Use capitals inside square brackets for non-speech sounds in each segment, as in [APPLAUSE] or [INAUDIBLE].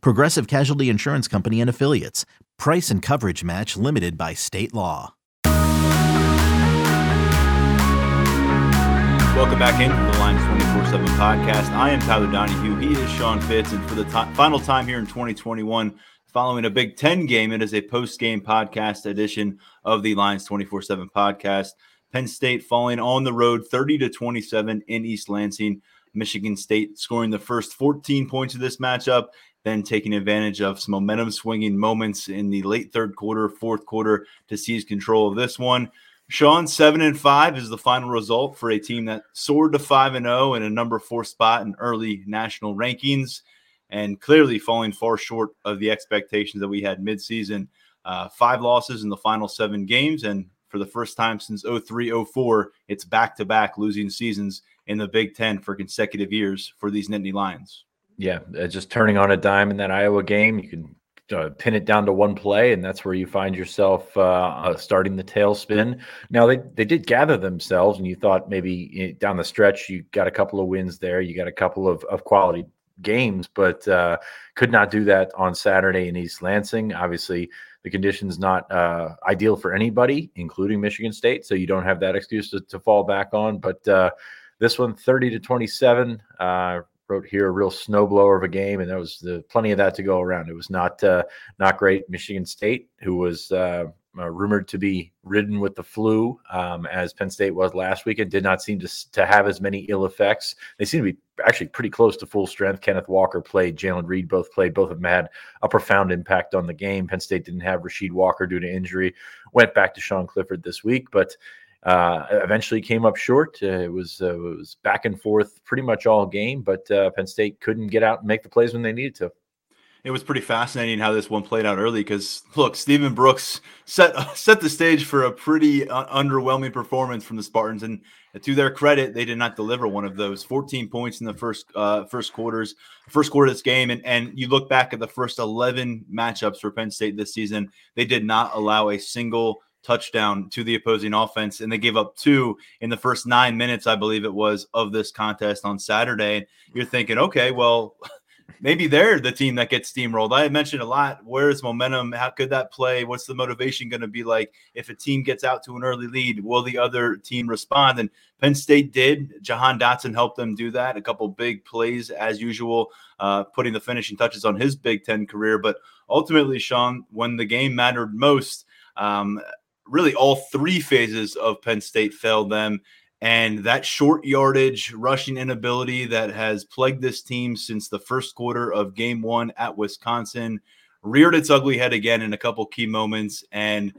Progressive Casualty Insurance Company and Affiliates. Price and coverage match limited by state law. Welcome back in into the Lions 24 7 podcast. I am Tyler Donahue. He is Sean Fitz. And for the final time here in 2021, following a Big Ten game, it is a post game podcast edition of the Lions 24 7 podcast. Penn State falling on the road 30 to 27 in East Lansing. Michigan State scoring the first 14 points of this matchup, then taking advantage of some momentum swinging moments in the late third quarter, fourth quarter to seize control of this one. Sean, seven and five is the final result for a team that soared to five and zero oh in a number four spot in early national rankings, and clearly falling far short of the expectations that we had midseason. Uh, five losses in the final seven games, and for the first time since 03 04. It's back to back losing seasons in the Big Ten for consecutive years for these Nittany Lions. Yeah, uh, just turning on a dime in that Iowa game. You can uh, pin it down to one play, and that's where you find yourself uh, uh, starting the tailspin. Now they they did gather themselves, and you thought maybe eh, down the stretch you got a couple of wins there, you got a couple of, of quality games, but uh, could not do that on Saturday in East Lansing. Obviously, the conditions not uh, ideal for anybody, including Michigan State. So you don't have that excuse to, to fall back on. But this one, 30 to 27, uh, wrote here a real snowblower of a game, and there was the, plenty of that to go around. It was not uh, not great. Michigan State, who was uh, uh, rumored to be ridden with the flu, um, as Penn State was last weekend, did not seem to, to have as many ill effects. They seem to be actually pretty close to full strength. Kenneth Walker played, Jayden Reed both played. Both of them had a profound impact on the game. Penn State didn't have Rasheed Walker due to injury. Went back to Sean Clifford this week, but uh, eventually came up short. Uh, it was uh, it was back and forth pretty much all game, but uh, Penn State couldn't get out and make the plays when they needed to it was pretty fascinating how this one played out early because look, Stephen Brooks set set the stage for a pretty uh, underwhelming performance from the Spartans, and to their credit, they did not deliver one of those. 14 points in the first uh, first quarters, first quarter of this game, and and you look back at the first 11 matchups for Penn State this season, they did not allow a single touchdown to the opposing offense, and they gave up two in the first nine minutes, I believe it was, of this contest on Saturday. You're thinking, okay, well [LAUGHS] maybe they're the team that gets steamrolled. I mentioned a lot. Where's momentum? How could that play? What's the motivation going to be like if a team gets out to an early lead? Will the other team respond? And Penn State did. Jahan Dotson helped them do that. A couple big plays as usual, uh, putting the finishing touches on his Big Ten career. But ultimately, Sean, when the game mattered most, um, really all three phases of Penn State failed them. And that short yardage rushing inability that has plagued this team since the first quarter of game one at Wisconsin reared its ugly head again in a couple key moments. And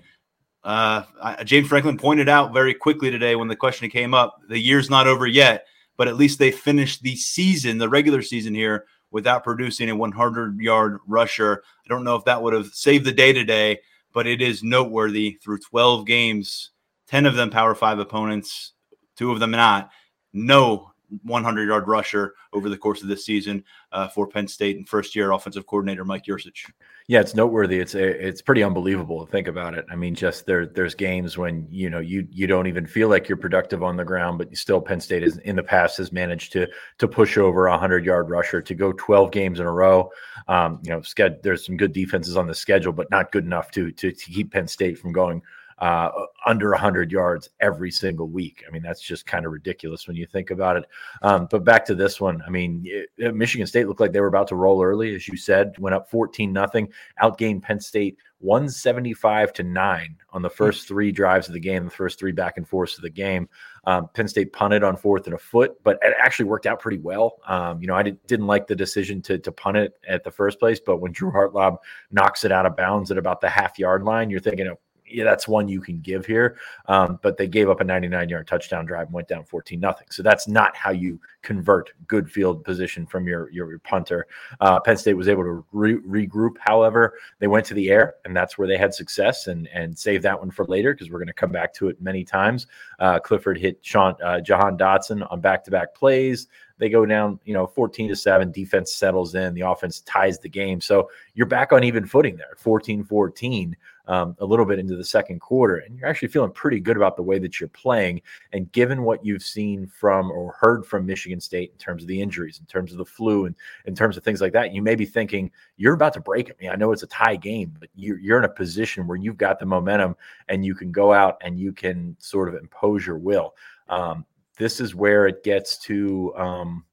uh, James Franklin pointed out very quickly today when the question came up the year's not over yet, but at least they finished the season, the regular season here, without producing a 100 yard rusher. I don't know if that would have saved the day today, but it is noteworthy through 12 games, 10 of them Power Five opponents two of them not. No 100 yard rusher over the course of this season uh, for Penn State and first year offensive coordinator Mike Yurcich. Yeah, it's noteworthy. It's it's pretty unbelievable to think about it. I mean, just there there's games when you know you you don't even feel like you're productive on the ground, but still Penn State is in the past has managed to to push over a 100 yard rusher to go 12 games in a row. Um, you know, there's some good defenses on the schedule, but not good enough to to, to keep Penn State from going uh, under 100 yards every single week. I mean, that's just kind of ridiculous when you think about it. Um, but back to this one, I mean, it, Michigan State looked like they were about to roll early, as you said, went up 14 nothing, outgained Penn State 175 to nine on the first three drives of the game, the first three back and forths of the game. Um, Penn State punted on fourth and a foot, but it actually worked out pretty well. Um, you know, I did, not like the decision to, to punt it at the first place, but when Drew Hartlob knocks it out of bounds at about the half yard line, you're thinking, yeah, that's one you can give here. Um, but they gave up a 99 yard touchdown drive and went down 14 nothing. So that's not how you convert good field position from your your, your punter. Uh, Penn State was able to re- regroup. However, they went to the air, and that's where they had success and and save that one for later because we're going to come back to it many times. Uh, Clifford hit Sean uh, Jahan Dotson on back to back plays. They go down, you know, 14 to 7. Defense settles in. The offense ties the game. So you're back on even footing there, 14 14 um, a little bit into the second quarter, and you're actually feeling pretty good about the way that you're playing. And given what you've seen from or heard from Michigan State in terms of the injuries, in terms of the flu, and in terms of things like that, you may be thinking you're about to break it. I, mean, I know it's a tie game, but you're, you're in a position where you've got the momentum and you can go out and you can sort of impose your will. Um, this is where it gets to um,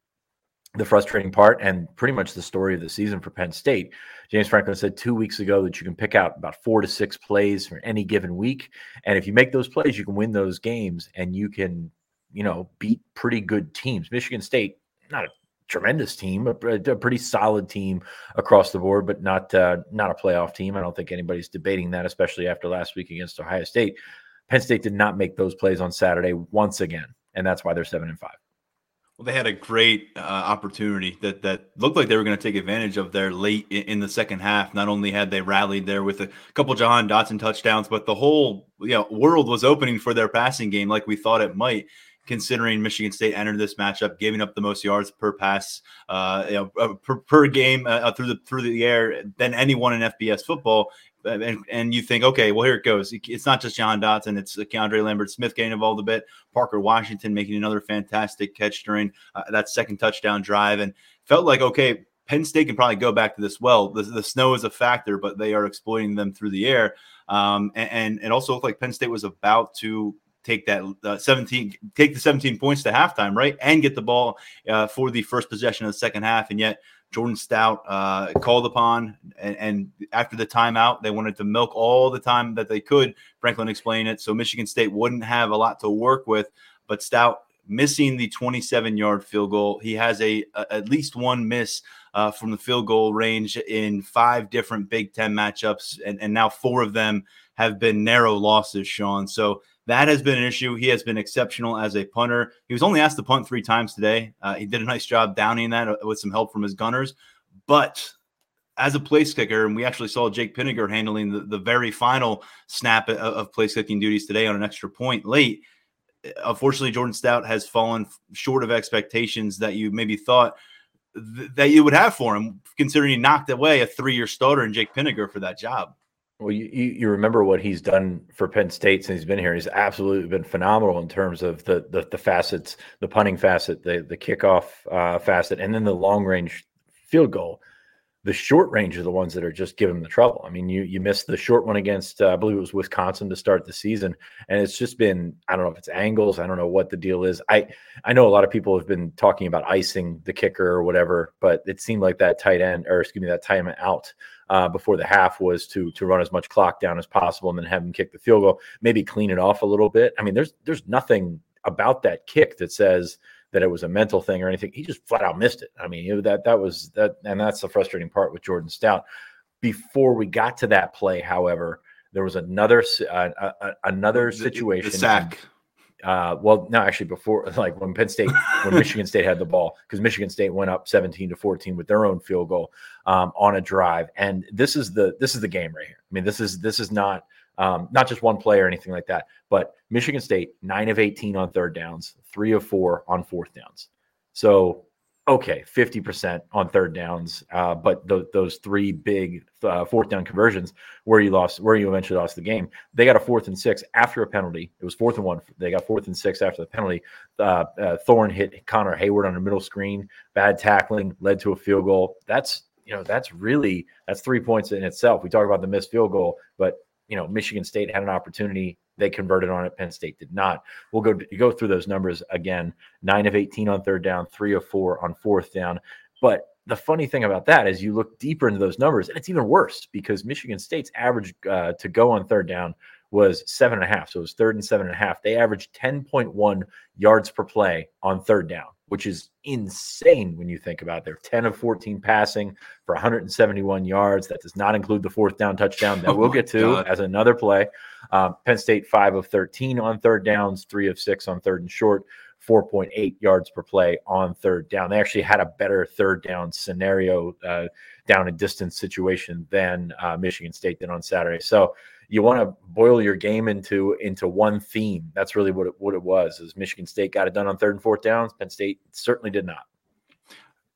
the frustrating part and pretty much the story of the season for Penn State. James Franklin said two weeks ago that you can pick out about four to six plays for any given week. And if you make those plays, you can win those games and you can, you know, beat pretty good teams. Michigan State, not a tremendous team, a, a pretty solid team across the board, but not uh, not a playoff team. I don't think anybody's debating that, especially after last week against Ohio State. Penn State did not make those plays on Saturday once again, and that's why they're seven and five. Well, they had a great uh, opportunity that that looked like they were going to take advantage of there late in, in, the second half. Not only had they rallied there with a couple Jahan Dotson touchdowns, but the whole you know, world was opening for their passing game like we thought it might. Considering Michigan State entered this matchup, giving up the most yards per pass, uh, you know, uh, per, per game uh, through the through the air than anyone in FBS football, and, and you think, okay, well, here it goes. It's not just Jahan Dotson, it's Keandre Lambert Smith getting involved a bit, Parker Washington making another fantastic catch during uh, that second touchdown drive, and felt like, okay, Penn State can probably go back to this well. The, the snow is a factor, but they are exploiting them through the air. Um, and, and it also looked like Penn State was about to take that uh, 17 take the 17 points to halftime right and get the ball uh, for the first possession of the second half and yet Jordan Stout uh, called upon, and, and, after the timeout, they wanted to milk all the time that they could. Franklin explained it, so Michigan State wouldn't have a lot to work with. But Stout missing the 27-yard field goal, he has a, a at least one miss uh, from the field goal range in five different Big Ten matchups, and, and now four of them have been narrow losses. Sean, so that has been an issue. He has been exceptional as a punter. He was only asked to punt three times today. Uh, he did a nice job downing that uh, with some help from his gunners. But as a place kicker, and we actually saw Jake Pinegar handling the, the very final snap of, of place kicking duties today on an extra point late. Unfortunately, Jordan Stout has fallen short of expectations that you maybe thought th- that you would have for him, considering he knocked away a three year starter in Jake Pinegar for that job. Well, you, you remember what he's done for Penn State since he's been here. He's absolutely been phenomenal in terms of the the, the facets, the punting facet, the the kickoff uh, facet, and then the long range field goal. The short range are the ones that are just giving him the trouble. I mean, you you missed the short one against uh, I believe it was Wisconsin to start the season, and it's just been I don't know if it's angles. I don't know what the deal is. I I know a lot of people have been talking about icing the kicker or whatever, but it seemed like that tight end or excuse me that timeout out uh, before the half was to to run as much clock down as possible and then have him kick the field goal, maybe clean it off a little bit. I mean, there's there's nothing about that kick that says that it was a mental thing or anything. He just flat out missed it. I mean, you know, that that was that, and that's the frustrating part with Jordan Stout. Before we got to that play, however, there was another uh, uh, another situation. The, the sack. Uh, well, no, actually, before [LAUGHS] like when Penn State, when Michigan State had the ball, because Michigan State went up 17 to 14 with their own field goal um, on a drive, and this is the this is the game right here. I mean, this is this is not um, not just one play or anything like that, but Michigan State nine of 18 on third downs, three of four on fourth downs. So okay, 50% on third downs. Uh, but th- those three big uh, fourth down conversions where you lost, where you eventually lost the game, they got a fourth and six after a penalty. It was fourth and one. They got fourth and six after the penalty. Uh, uh Thorne hit Connor Heyward on the middle screen. Bad tackling led to a field goal. That's, you know, that's really, that's three points in itself. We talk about the missed field goal, but, you know, Michigan State had an opportunity they converted on it. Penn State did not. We'll go go through those numbers again. Nine of 18 on third down, three of four on fourth down. But the funny thing about that is you look deeper into those numbers, and it's even worse because Michigan State's average uh, to go on third down was seven and a half. So it was third and seven and a half. They averaged 10.1 yards per play on third down which is insane when you think about it. They're 10 of 14 passing for 171 yards. That does not include the fourth down touchdown that [LAUGHS] oh we'll get to God. as another play. Um, Penn State, 5 of 13 on third downs, 3 of 6 on third and short. 4.8 yards per play on third down. They actually had a better third down scenario, uh, down and distance situation than uh, Michigan State did on Saturday. So you want to boil your game into into one theme. That's really what it, what it was. Is Michigan State got it done on third and fourth downs? Penn State certainly did not.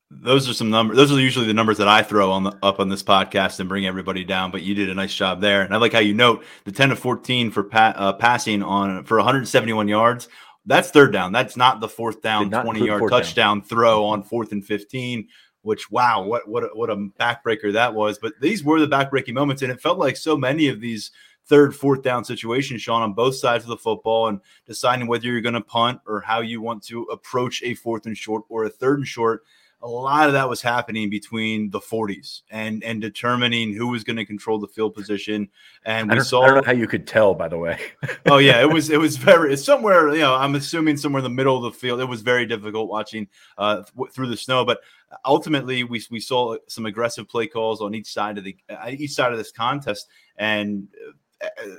Those are some numbers. Those are usually the numbers that I throw on the, up on this podcast and bring everybody down. But you did a nice job there, and I like how you note the ten to fourteen for pa- uh, passing on for 171 yards. That's third down. That's not the fourth down, 20 yard touchdown down. throw on fourth and 15 which wow, what what a, what a backbreaker that was. But these were the backbreaking moments, and it felt like so many of these third, fourth down situation, Sean, on both sides of the football, and deciding whether you're going to punt or how you want to approach a fourth and short or a third and short a lot of that was happening between the 40s and and determining who was going to control the field position. And we I saw. I don't know how you could tell, by the way. [LAUGHS] oh yeah, it was it was very it's somewhere. You know, I'm assuming somewhere in the middle of the field. It was very difficult watching uh, th- through the snow, but ultimately we we saw some aggressive play calls on each side of the uh, each side of this contest, and uh,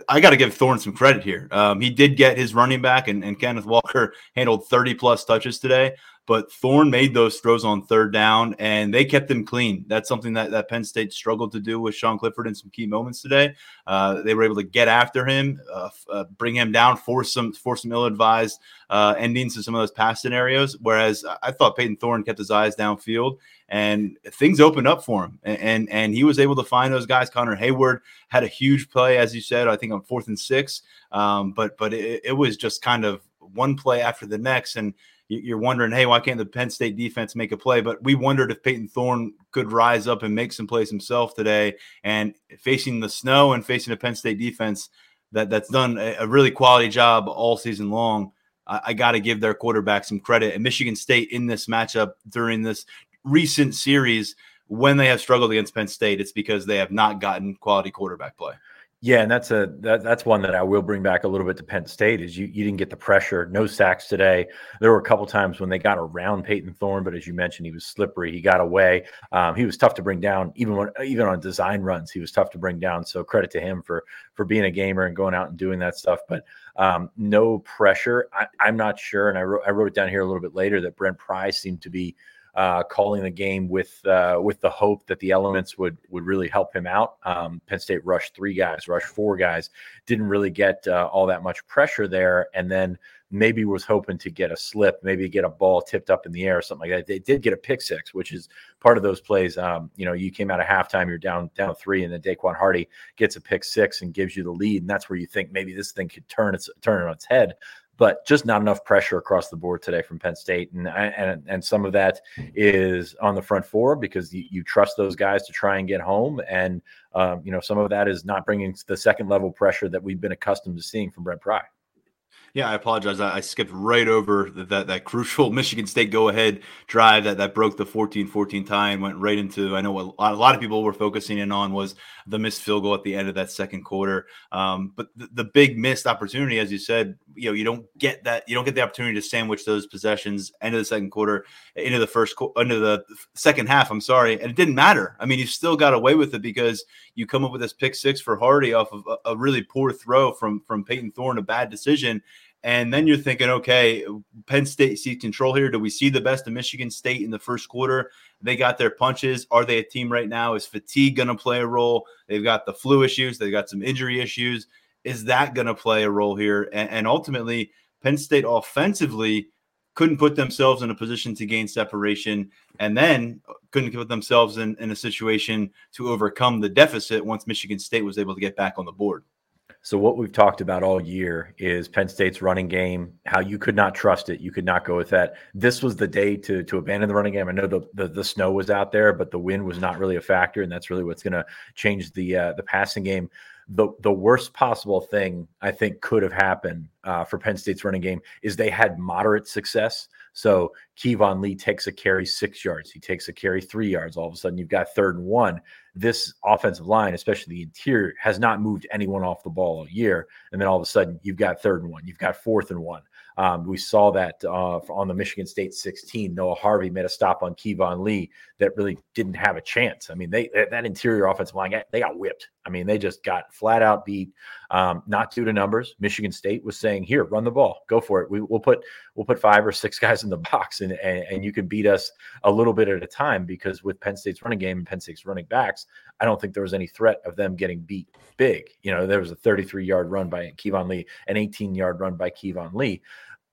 I got to give Thorne some credit here. Um, he did get his running back, and, and Kenneth Walker handled 30 plus touches today but Thorne made those throws on third down and they kept them clean. That's something that, that Penn State struggled to do with Sean Clifford in some key moments today. Uh, they were able to get after him, uh, uh, bring him down, force some force some ill-advised uh, endings to some of those pass scenarios. Whereas I thought Payton Thorne kept his eyes downfield and things opened up for him, and, and and, he was able to find those guys. Connor Heyward had a huge play, as you said, I think on fourth and six. Um, but but it, it was just kind of one play after the next, and you're wondering, hey, why can't the Penn State defense make a play? But we wondered if Payton Thorne could rise up and make some plays himself today. And facing the snow and facing a Penn State defense that that's done a, really quality job all season long, I, I got to give their quarterback some credit. And Michigan State in this matchup during this recent series, when they have struggled against Penn State, it's because they have not gotten quality quarterback play. Yeah, and that's a that, that's one that I will bring back a little bit to Penn State is you you didn't get the pressure, no sacks today. There were a couple times when they got around Payton Thorne, but as you mentioned, he was slippery. He got away. Um, he was tough to bring down, even when even on design runs, he was tough to bring down. So credit to him for for being a gamer and going out and doing that stuff. But um, no pressure. I, am not sure, and I wrote I wrote it down here a little bit later that Brent Pry seemed to be uh, calling the game with uh, with the hope that the elements would would really help him out. Um, Penn State rushed three guys, rushed four guys, didn't really get uh, all that much pressure there, and then maybe was hoping to get a slip, maybe get a ball tipped up in the air or something like that. They did get a pick six, which is part of those plays. Um, you know, you came out of halftime, you're down down three, and then Daequan Hardy gets a pick six and gives you the lead, and that's where you think maybe this thing could turn its turn on its head but just not enough pressure across the board today from Penn State, and and and some of that is on the front four because you, you trust those guys to try and get home, and um, you know some of that is not bringing the second level pressure that we've been accustomed to seeing from Brent Pry. Yeah, I apologize. I, I skipped right over that, that, that crucial [LAUGHS] Michigan State go ahead drive that that broke the 14-14 tie and went right into. I know what a lot, of people were focusing in on was the missed field goal at the end of that second quarter. Um, but the, the, big missed opportunity, as you said, you know, you don't get that. You don't get the opportunity to sandwich those possessions into the second quarter, into the first, into the second half. I'm sorry, and it didn't matter. I mean, you still got away with it because you come up with this pick six for Hardy off of a, a really poor throw from from Payton Thorne, a bad decision and then you're thinking, okay, Penn State sees control here. Do we see the best of Michigan State in the first quarter? They got their punches. Are they a team right now? Is fatigue going to play a role? They've got the flu issues. They've got some injury issues. Is that going to play a role here? And, and ultimately, Penn State offensively couldn't put themselves in a position to gain separation and then couldn't put themselves in, in a situation to overcome the deficit once Michigan State was able to get back on the board. So what we've talked about all year is Penn State's running game, how you could not trust it, you could not go with that. This was the day to to abandon the running game. I know the the, the snow was out there, but the wind was not really a factor, and that's really what's going to change the uh, the passing game. The the worst possible thing I think could have happened uh, for Penn State's running game is they had moderate success. So Keyvone Lee takes a carry six yards. He takes a carry three yards. All of a sudden, you've got third and one. This offensive line, especially the interior, has not moved anyone off the ball all year. And then all of a sudden, you've got third and one. You've got fourth and one. Um, we saw that uh, on the Michigan State 16. Noah Harvey made a stop on Keyvone Lee that really didn't have a chance. I mean, they that interior offensive line they got whipped. I mean, they just got flat out beat. Um, not due to numbers. Michigan State was saying, "Here, run the ball, go for it. We, will put we'll put five or six [LAUGHS] guys in the box, and, and and you can beat us a little bit at a time." Because with Penn State's running game and Penn State's running backs, I don't think there was any threat of them getting beat big. You know, there was a 33 yard run by Keyvone Lee, an 18 yard run by Keyvone Lee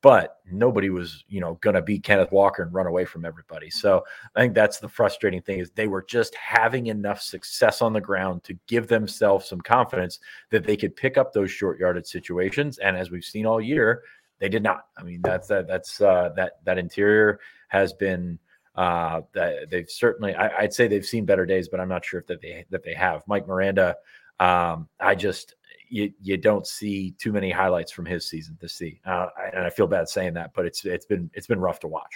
but nobody was, you know, going to beat Kenneth Walker and run away from everybody. So I think that's the frustrating thing is they were just having enough success on the ground to give themselves some confidence that they could pick up those short yarded situations. And as we've seen all year, they did not. I mean, that's that that's uh, that that interior has been uh, that they've certainly. I, would say they've seen better days, but I'm not sure if that they that they have. Mike Miranda, um, I just you you don't see too many highlights from his season to see, uh, and I feel bad saying that, but it's it's been it's been rough to watch.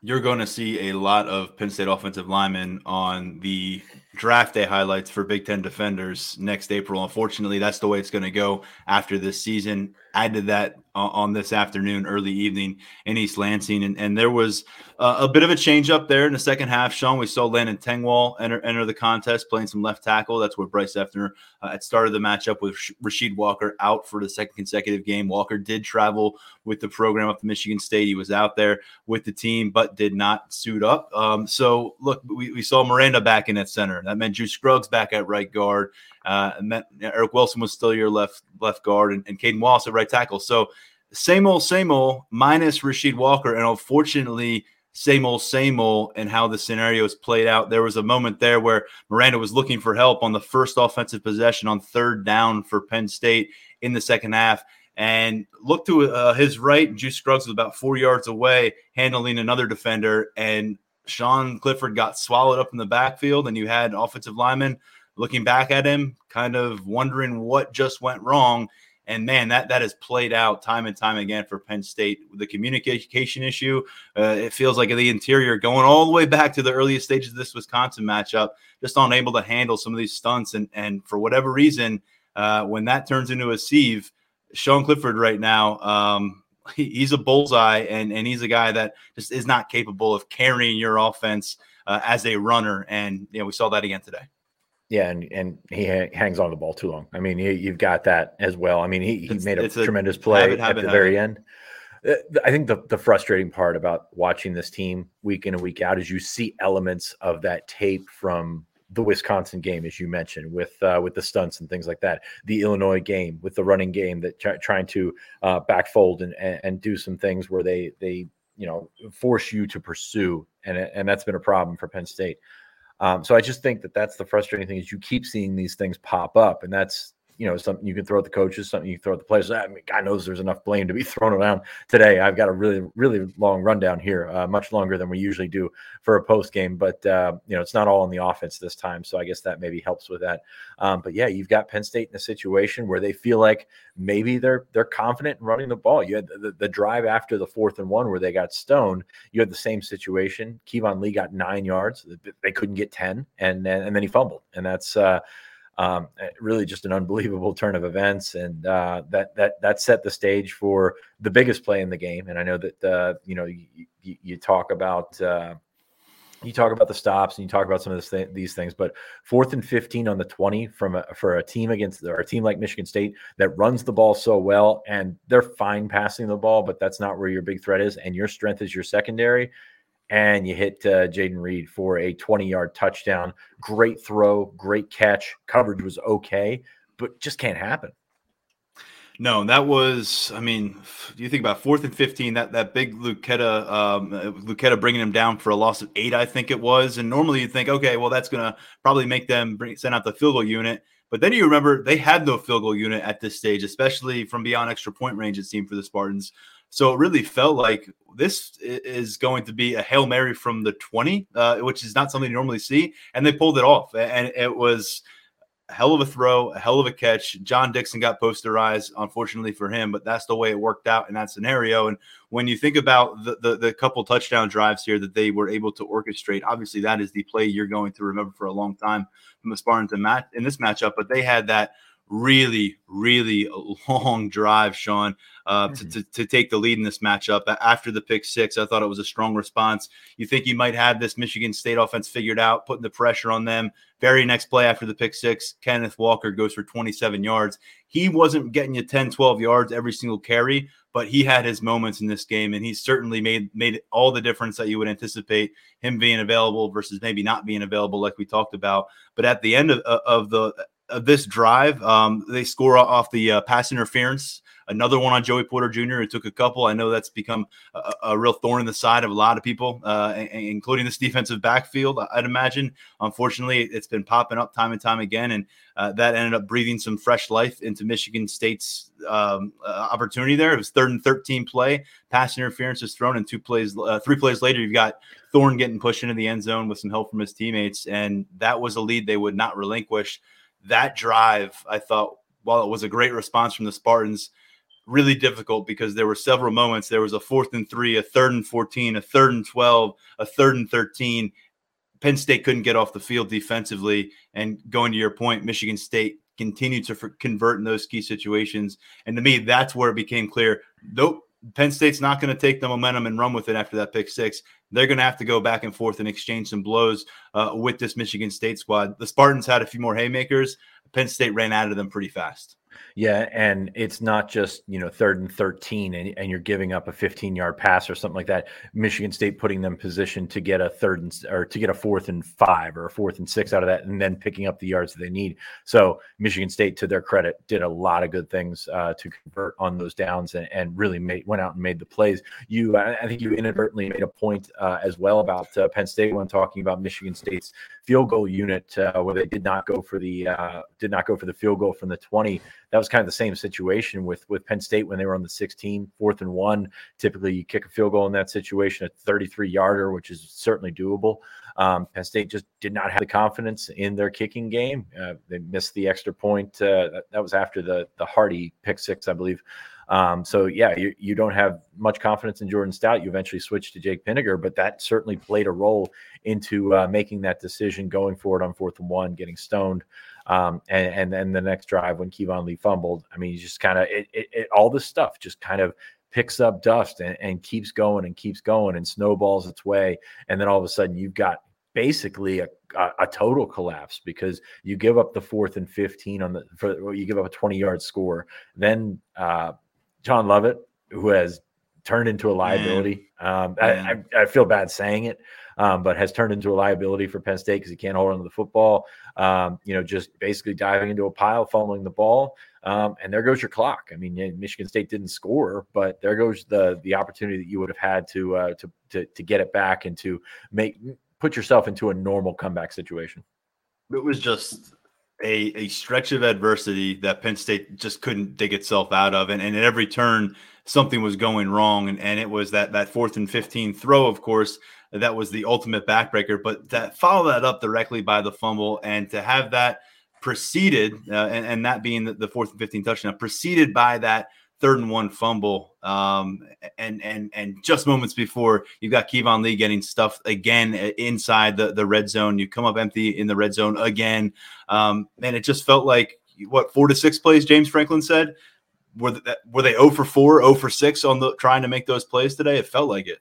You're going to see a lot of Penn State offensive linemen on the draft day highlights for Big Ten defenders next April. Unfortunately, that's the way it's going to go after this season. I did that on this afternoon, early evening in East Lansing, and, and there was uh, a bit of a change up there in the second half. Sean, we saw Landon Tengwall enter, enter the contest, playing some left tackle. That's where Bryce Effner uh, had started the matchup with Rasheed Walker out for the second consecutive game. Walker did travel with the program up to Michigan State. He was out there with the team, but did not suit up. Um, so, look, we, we saw Miranda back in at center. That meant Juice Scruggs back at right guard. Uh, and meant Eric Wilson was still your left left guard, and, and Caden Wallace at right tackle. So same old, same old, minus Rasheed Walker. And unfortunately, same old, same old, and how the scenarios played out. There was a moment there where Miranda was looking for help on the first offensive possession on third down for Penn State in the second half. And looked to uh, his right, Juice Scruggs was about four yards away, handling another defender. And Sean Clifford got swallowed up in the backfield, and you had offensive linemen looking back at him, kind of wondering what just went wrong. And man, that that has played out time and time again for Penn State. The communication issue, uh, it feels like the interior going all the way back to the earliest stages of this Wisconsin matchup, just unable to handle some of these stunts. And and for whatever reason, uh, when that turns into a sieve, Sean Clifford right now, um, he's a bullseye, and and he's a guy that just is not capable of carrying your offense uh, as a runner. And you know, we saw that again today. Yeah, and, and he ha- hangs on the ball too long. I mean, he, you've got that as well. I mean, he, he made a, a tremendous play habit, habit, at the habit. very end. Uh, I think the, the frustrating part about watching this team week in and week out is you see elements of that tape from the Wisconsin game, as you mentioned, with uh, with the stunts and things like that. The Illinois game with the running game that try, trying to uh, backfold and, and, and do some things where they they you know force you to pursue, and and that's been a problem for Penn State. Um, so I just think that that's the frustrating thing is you keep seeing these things pop up, and that's you know something you can throw at the coaches, something you throw at the players. I mean, God knows there's enough blame to be [LAUGHS] thrown around today. I've got a really really long rundown here, uh, much longer than we usually do for a post game, but uh, you know it's not all on the offense this time, so I guess that maybe helps with that. Um, but yeah, you've got Penn State in a situation where they feel like maybe they're they're confident in running the ball. You had the, the drive after the fourth and one where they got stoned. You had the same situation. Keyvone Lee got nine yards. They couldn't get ten, and and then he fumbled, and that's. Uh, um, eh, really just an unbelievable turn of events, and uh, that that that set the stage for the biggest play in the game. And I know that uh, you know you, you, talk about uh, you talk about the stops and you talk about some of th- these things, but fourth and fifteen on the twenty from a, for a team against or a team like Michigan State that runs the ball so well, and they're fine passing the ball, but that's not where your big threat is, and your strength is your secondary and you hit uh, Jayden Reed for a 20 yard touchdown. Great throw, great catch. Coverage was okay, but just can't happen. No, that was. I mean, you think about fourth and fifteen? That that big Luketa, um, bringing him down for a loss of eight, I think it was. And normally you think, okay, well that's gonna probably make them bring, send out the field goal unit. But then you remember they had no field goal unit at this stage, especially from beyond extra point range. It seemed for the Spartans. So it really felt like this is going to be a Hail Mary from the 20, uh, which is not something you normally see. And they pulled it off. And it was a hell of a throw, a hell of a catch. John Dixon got posterized, unfortunately for him, but that's the way it worked out in that scenario. And when you think about the, the, the couple touchdown drives here that they were able to orchestrate, obviously that is the play you're going to remember for a long time from the Spartans in, match, in this matchup. But they had that really, really [LAUGHS] long drive, Sean, uh, mm-hmm. to, to, to, take the lead in this matchup. After the pick six, I thought it was a strong response. You think you might have this Michigan State offense figured out, putting the pressure on them. Very next play after the pick six, Kenneth Walker goes for 27 yards. He wasn't getting you 10, 12 yards every single carry, but he had his moments in this game, and he certainly made made all the difference that you would anticipate him being available versus maybe not being available, like we talked about. But at the end of, of the this drive. Um, they score off the uh, pass interference. Another one on Joey Porter Jr. It took a couple. I know that's become a, a real thorn in the side of a lot of people, uh, including this defensive backfield. I'd imagine. Unfortunately, it's been popping up time and time again, and uh, that ended up breathing some fresh life into Michigan State's um, uh, opportunity. There, it was third and thirteen play. Pass interference is thrown, and two plays, uh, three plays later, you've got Thorne getting pushed into the end zone with some help from his teammates, and that was a lead they would not relinquish that drive, I thought, while it was a great response from the Spartans, really difficult because there were several moments. There was a fourth and three, a third and 14, a third and 12, a third and 13. Penn State couldn't get off the field defensively. And going to your point, Michigan State continued to convert in those key situations. And to me, that's where it became clear nope, Penn State's not going to take the momentum and run with it after that pick six. They're going to have to go back and forth and exchange some blows uh, with this Michigan State squad. The Spartans had a few more haymakers. Penn State ran out of them pretty fast. Yeah, and it's not just you know third and thirteen, and, and you're giving up a 15 yard pass or something like that. Michigan State putting them position to get a third and or to get a fourth and five or a fourth and six out of that, and then picking up the yards that they need. So Michigan State, to their credit, did a lot of good things uh, to convert on those downs and, and really made went out and made the plays. You, I think you inadvertently made a point uh, as well about uh, Penn State when talking about Michigan State's field goal unit uh, where they did not go for the uh, did not go for the field goal from the 20 that was kind of the same situation with with Penn State when they were on the 16, fourth and one. Typically, you kick a field goal in that situation, a 33 yarder, which is certainly doable. Um, Penn State just did not have the confidence in their kicking game. Uh, they missed the extra point. Uh, that, that, was after the the Hardy pick six, I believe. Um, so yeah, you, you don't have much confidence in Jordan Stout. You eventually switched to Jake Pinegar, but that certainly played a role into uh, making that decision going forward on fourth and one, getting stoned. Um, and, and then the next drive when Keyvone Lee fumbled, I mean, you just kind of it, it, it, all this stuff just kind of picks up dust and, and keeps going and keeps going and snowballs its way. And then all of a sudden you've got basically a, a, a, total collapse because you give up the fourth and 15 on the for you give up a 20 yard score. Then uh, john lovett who has turned into a liability um, I, I, I, feel bad saying it um, but has turned into a liability for penn state because he can't hold on to the football um, you know, just basically diving into a pile, fumbling the ball. Um, and there goes your clock. I mean, Michigan State didn't score, but there goes the the opportunity that you would have had to uh, to, to to get it back and to make put yourself into a normal comeback situation. It was just a, a stretch of adversity that Penn State just couldn't dig itself out of. And, and at every turn, something was going wrong. And, and it was that, that fourth and 15 throw, of course, that was the ultimate backbreaker. But to follow that up directly by the fumble and to have that preceded, uh, and, and that being the, the fourth and 15 touchdown, preceded by that third and one fumble. Um, and and and just moments before you've got Keyvone Lee getting stuffed again inside the, the red zone. You come up empty in the red zone again. Um, and it just felt like what four to six plays, James Franklin said. Were, they, were they 0 for 4, 0 for 6 on the trying to make those plays today? It felt like it.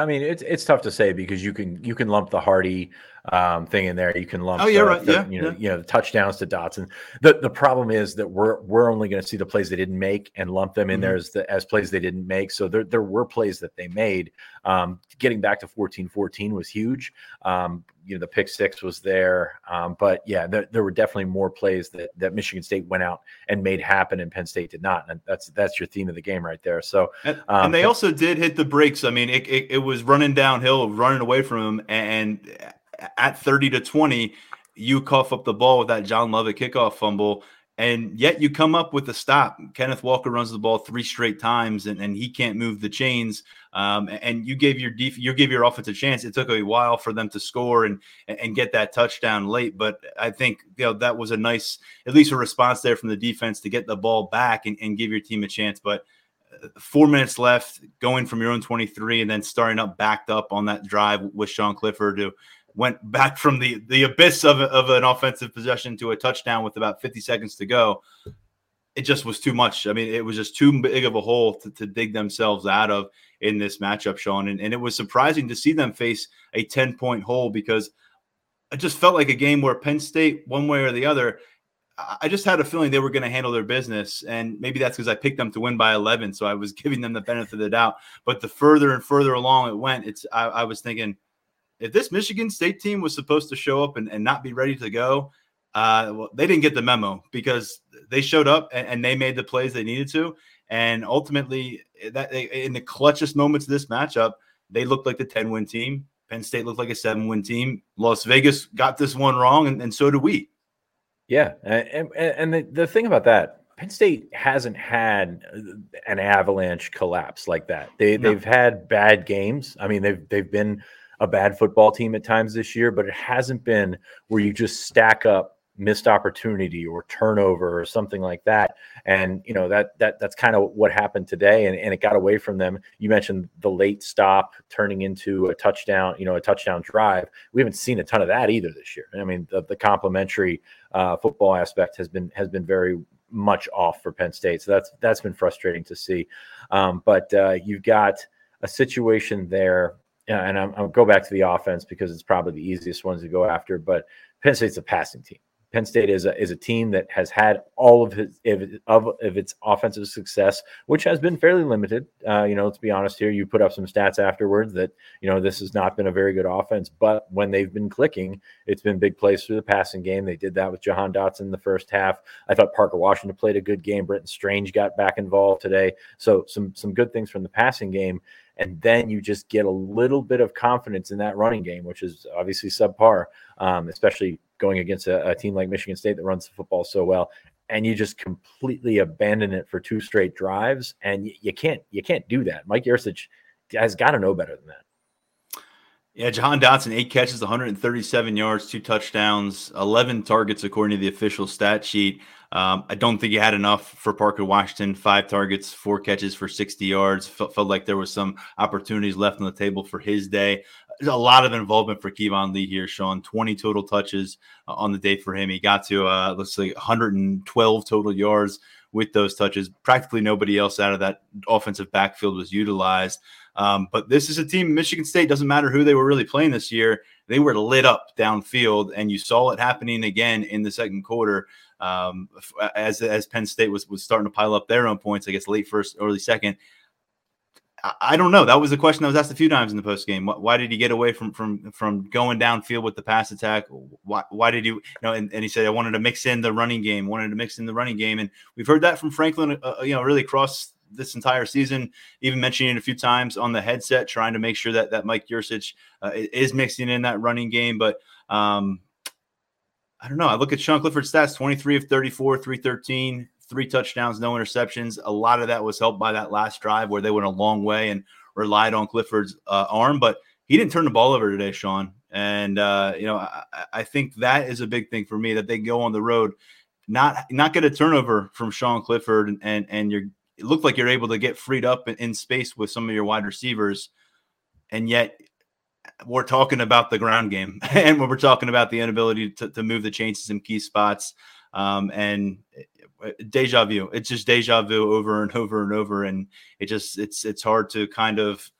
I mean, it's it's tough to say because you can you can lump the Hardy um, thing in there. You can lump. Oh, yeah, right. The, yeah, you know, yeah. you know, the touchdowns to Dotson. The the problem is that we're we're only going to see the plays they didn't make and lump them in mm-hmm. there as the, as plays they didn't make. So there there were plays that they made. Um, getting back to 14-14 was huge. Um, you know, the pick six was there, um, but yeah, there, there were definitely more plays that that Michigan State went out and made happen, and Penn State did not. And that's that's your theme of the game right there. So and, and um, they also did hit the brakes. I mean, it, it, it was running downhill, running away from them, and at 30 to 20, you cough up the ball with that John Lovett kickoff fumble, and yet you come up with a stop. Kenneth Walker runs the ball three straight times, and, and he can't move the chains. Um, and you gave your def- you give your offense a chance. It took a while for them to score and and get that touchdown late, but I think you know that was a nice, at least a response there from the defense to get the ball back and, and give your team a chance. But four minutes left, going from your own 23 and then starting up backed up on that drive with Sean Clifford to went back from the the abyss of, of an offensive possession to a touchdown with about 50 seconds to go it just was too much. I mean it was just too big of a hole to, to dig themselves out of in this matchup sean. And, and it was surprising to see them face a 10 point hole because it just felt like a game where penn state one way or the other I just had a feeling they were going to handle their business, and maybe that's because I picked them to win by 11, so I was [LAUGHS] giving them the benefit of the doubt. But the further and further along it went, it's I, I was thinking, if this Michigan State team was supposed to show up and, and not be ready to go, uh, well, they didn't get the memo because they showed up and, and they made the plays they needed to, and ultimately, that in the clutchest moments of this matchup, they looked like the 10 win team. Penn State looked like a seven win team. Las Vegas got this one wrong, and, and so do we. Yeah, and and the, the thing about that, Penn State hasn't had an avalanche collapse like that. They no. they've had bad games. I mean, they've they've been a bad football team at times this year, but it hasn't been where you just stack up missed opportunity or turnover or something like that. And you know that that that's kind of what happened today, and, and it got away from them. You mentioned the late stop turning into a touchdown, you know, a touchdown drive. We haven't seen a ton of that either this year. I mean, the, the complementary uh, football aspect has been has been very much off for Penn State. So that's that's been frustrating to see. Um, but uh, you've got a situation there, and I'm, I'll go back to the offense because it's probably the easiest ones to go after. But Penn State's a passing team. Penn State is a, is a team that has had all of his of, of its offensive success, which has been fairly limited. Uh, you know, let's be honest here. You put up some stats afterwards that you know this has not been a very good offense, but when they've been clicking, it's been big plays through the passing game. They did that with Jahan Dotson in the first half. I thought Parker Washington played a good game. Brenton Strange got back involved today, so some some good things from the passing game and then you just get a little bit of confidence in that running game, which is obviously subpar, um, especially going against a, a, team like Michigan State that runs the football so well, and you just completely abandon it for two straight drives, and you, you can't you can't do that. Mike Yurcich has got to know better than that. Yeah, Jahan Dotson, eight catches, 137 yards, two touchdowns, 11 targets according to the official stat sheet. Um, I don't think he had enough for Parker Washington. Five targets, four catches for 60 yards. Felt, felt like there was some opportunities left on the table for his day. There's a lot of involvement for Keyvone Lee here, Sean. 20 total touches uh, on the day for him. He got to, uh, let's say, 112 total yards with those touches. Practically nobody else out of that offensive backfield was utilized. Um, but this is a team, Michigan State, doesn't matter who they were really playing this year. They were lit up downfield, and you saw it happening again in the second quarter um, as as Penn State was was starting to pile up their own points. I guess late first, early second. I, don't know. That was a question that was asked a few times in the post game. Why, did he get away from from from going downfield with the pass attack? Why why did? You know, and, and he said I wanted to mix in the running game. Wanted to mix in the running game, and we've heard that from Franklin. Uh, uh you know, really across this entire season, even mentioning it a few times on the headset, trying to make sure that that Mike Yurcich uh, is mixing in that running game. But um, I don't know. I look at Sean Clifford's stats 23 of 34, 313, three touchdowns, no interceptions. A lot of that was helped by that last drive where they went a long way and relied on Clifford's uh, arm, but he didn't turn the ball over today, Sean. And, uh, you know, I, I, think that is a big thing for me that they go on the road, not not get a turnover from Sean Clifford, and and, and you're it looked like you're able to get freed up in, space with some of your wide receivers, and yet we're talking about the ground game [LAUGHS] and when we're talking about the inability to, to move the chains in key spots. Um, and uh, deja vu, it's just deja vu over and over and over. And it just, it's, it's hard to kind of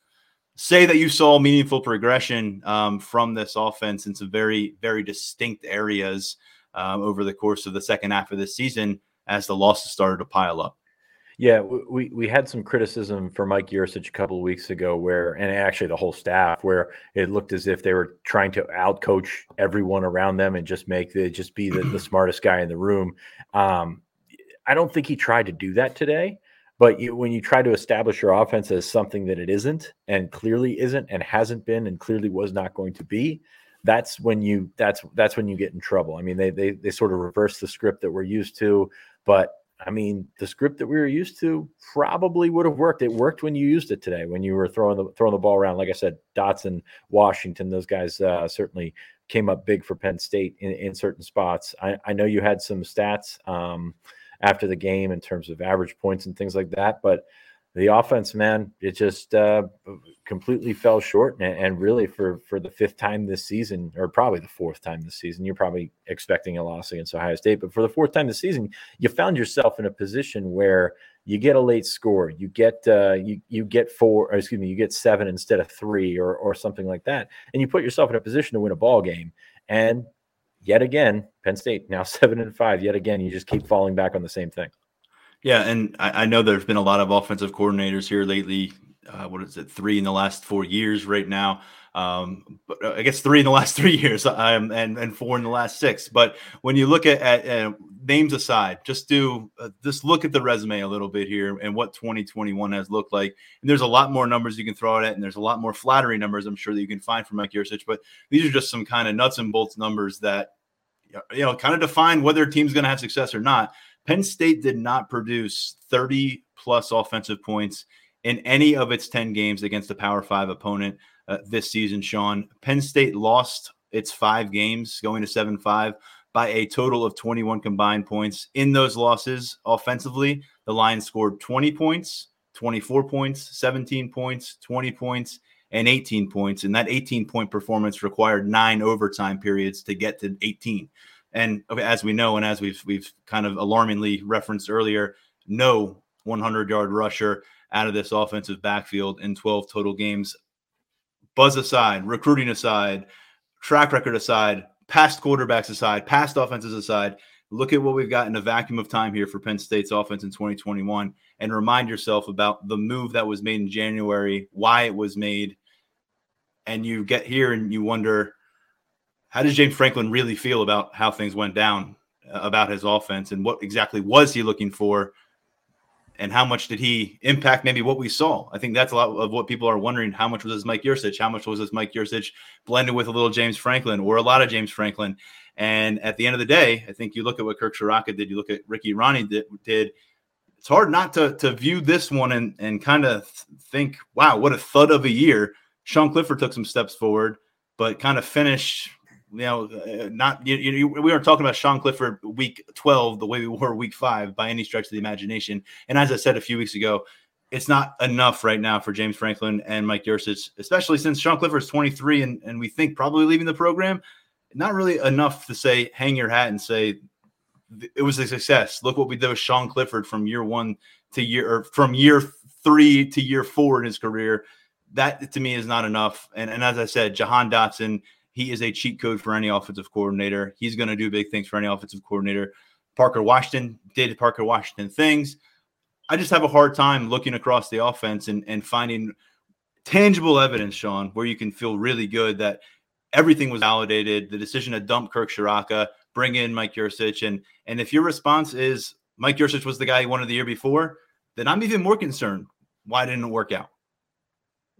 say that you saw meaningful progression um, from this offense in some very, very distinct areas um, over the course of the second half of this season as the losses started to pile up. Yeah, we we had some criticism for Mike Yurcich a couple of weeks ago, where and actually the whole staff, where it looked as if they were trying to outcoach everyone around them and just make the just be the, the [CLEARS THROAT] smartest guy in the room. Um, I don't think he tried to do that today. But you, when you try to establish your offense as something that it isn't, and clearly isn't, and hasn't been, and clearly was not going to be, that's when you that's that's when you get in trouble. I mean, they they they sort of reverse the script that we're used to, but I mean, the script that we were used to probably would have worked. It worked when you used it today, when you were throwing the throwing the ball around. Like I said, Dotson, Washington, those guys uh, certainly came up big for Penn State in, in certain spots. I, I, know you had some stats um, after the game in terms of average points and things like that, but the offense, man, it just uh, completely fell short. And, and, really, for for the fifth time this season, or probably the fourth time this season, you're probably expecting a loss against Ohio State. But for the fourth time this season, you found yourself in a position where you get a late score, you get uh, you you get four, excuse me, you get seven instead of three, or or something like that, and you put yourself in a position to win a ball game. And yet again, Penn State now [LAUGHS] seven and five. Yet again, you just keep falling back on the same thing. Yeah, and I, I, know there's been a lot of offensive coordinators here lately. Uh, what is it? Three in the last four years, right now. Um, but uh, I guess three in the last [LAUGHS] three years, um, and and four in the last six. But when you look at, at uh, names aside, just do uh, just look at the resume a little bit here and what 2021 has looked like. And there's a lot more numbers you can throw at it, and there's a lot more flattery numbers I'm sure that you can find from Mike Yurcich. But these are just some kind of nuts and bolts numbers that you know kind of define whether a team's going to have success or not. Penn State did not produce 30 plus offensive points in any of its 10 games against a Power Five opponent uh, this season, Sean. Penn State lost its five games, going to 7 5 by a total of 21 combined points. In those losses, offensively, the Lions scored 20 points, 24 points, 17 points, 20 points, and 18 points. And that 18 point performance required nine overtime periods to get to 18. And as we know, and as we've we've kind of alarmingly referenced earlier, no 100 yard rusher out of this offensive backfield in 12 total games. Buzz aside, recruiting aside, track record aside, past quarterbacks aside, past offenses aside, look at what we've got in a vacuum of time here for Penn State's offense in 2021 and remind yourself about the move that was made in January, why it was made. And you get here and you wonder, how does James Franklin really feel about how things went down uh, about his offense and what exactly was he looking for and how much did he impact maybe what we saw? I think that's a lot of what people are wondering. How much was this Mike Yurcich? How much was this Mike Yurcich blended with a little James Franklin or a lot of James Franklin? And at the end of the day, I think you look at what Kirk Ciarrocca did, you look at Ricky Rahne did, did it's hard not to, to view this one and, and kind of think, wow, what a thud of a year. Sean Clifford took some steps forward, but kind of finished you know, uh, not you, you, we aren't talking about Sean Clifford week 12 the way we were week five by any stretch of the imagination. And as I said a few weeks ago, it's not enough right now for James Franklin and Mike Yurcich, especially since Sean Clifford is 23 and, and we think probably leaving the program. Not really enough to say, hang your hat and say it was a success. Look what we did with Sean Clifford from year one to year or from year three to year four in his career. That to me is not enough. And, and as I said, Jahan Dotson he is a cheat code for any offensive coordinator. He's going to do big things for any offensive coordinator. Parker Washington did Parker Washington things. I just have a hard time looking across the offense and, and finding tangible evidence, Sean, where you can feel really good that everything was validated. The decision to dump Kirk Ciarrocca, bring in Mike Yurcich, and and if your response is Mike Yurcich was the guy you wanted the year before, then I'm even more concerned. Why didn't it work out?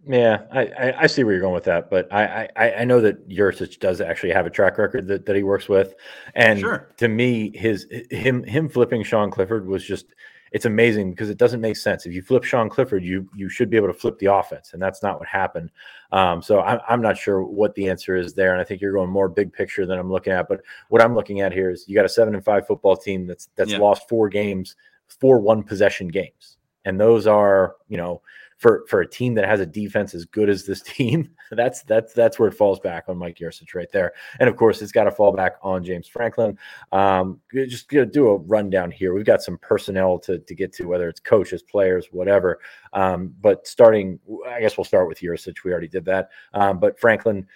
Yeah, I, I, I, see where you're going with that, but I, I, I know that Yurcich does actually have a track record that, that he works with, and sure. to me, his him him flipping Sean Clifford was just it's amazing because it doesn't make sense. If you flip Sean Clifford, you you should be able to flip the offense, and that's not what happened. Um, so I'm I'm not sure what the answer is there, and I think you're going more big picture than I'm looking at. But what I'm looking at here is you got a seven and five football team that's that's yeah. lost four games, four one possession games, and those are you know for for a team that has a defense as good as this [LAUGHS] team, that's that's that's where it falls back on Mike Yurcich right there. And of course, it's got to fall back on James Franklin. Um, just gonna do a rundown here. We've got some personnel to to get to, whether it's coaches, players, whatever. Um, but starting, I guess we'll start with Yurcich. We already did that. Um, but Franklin,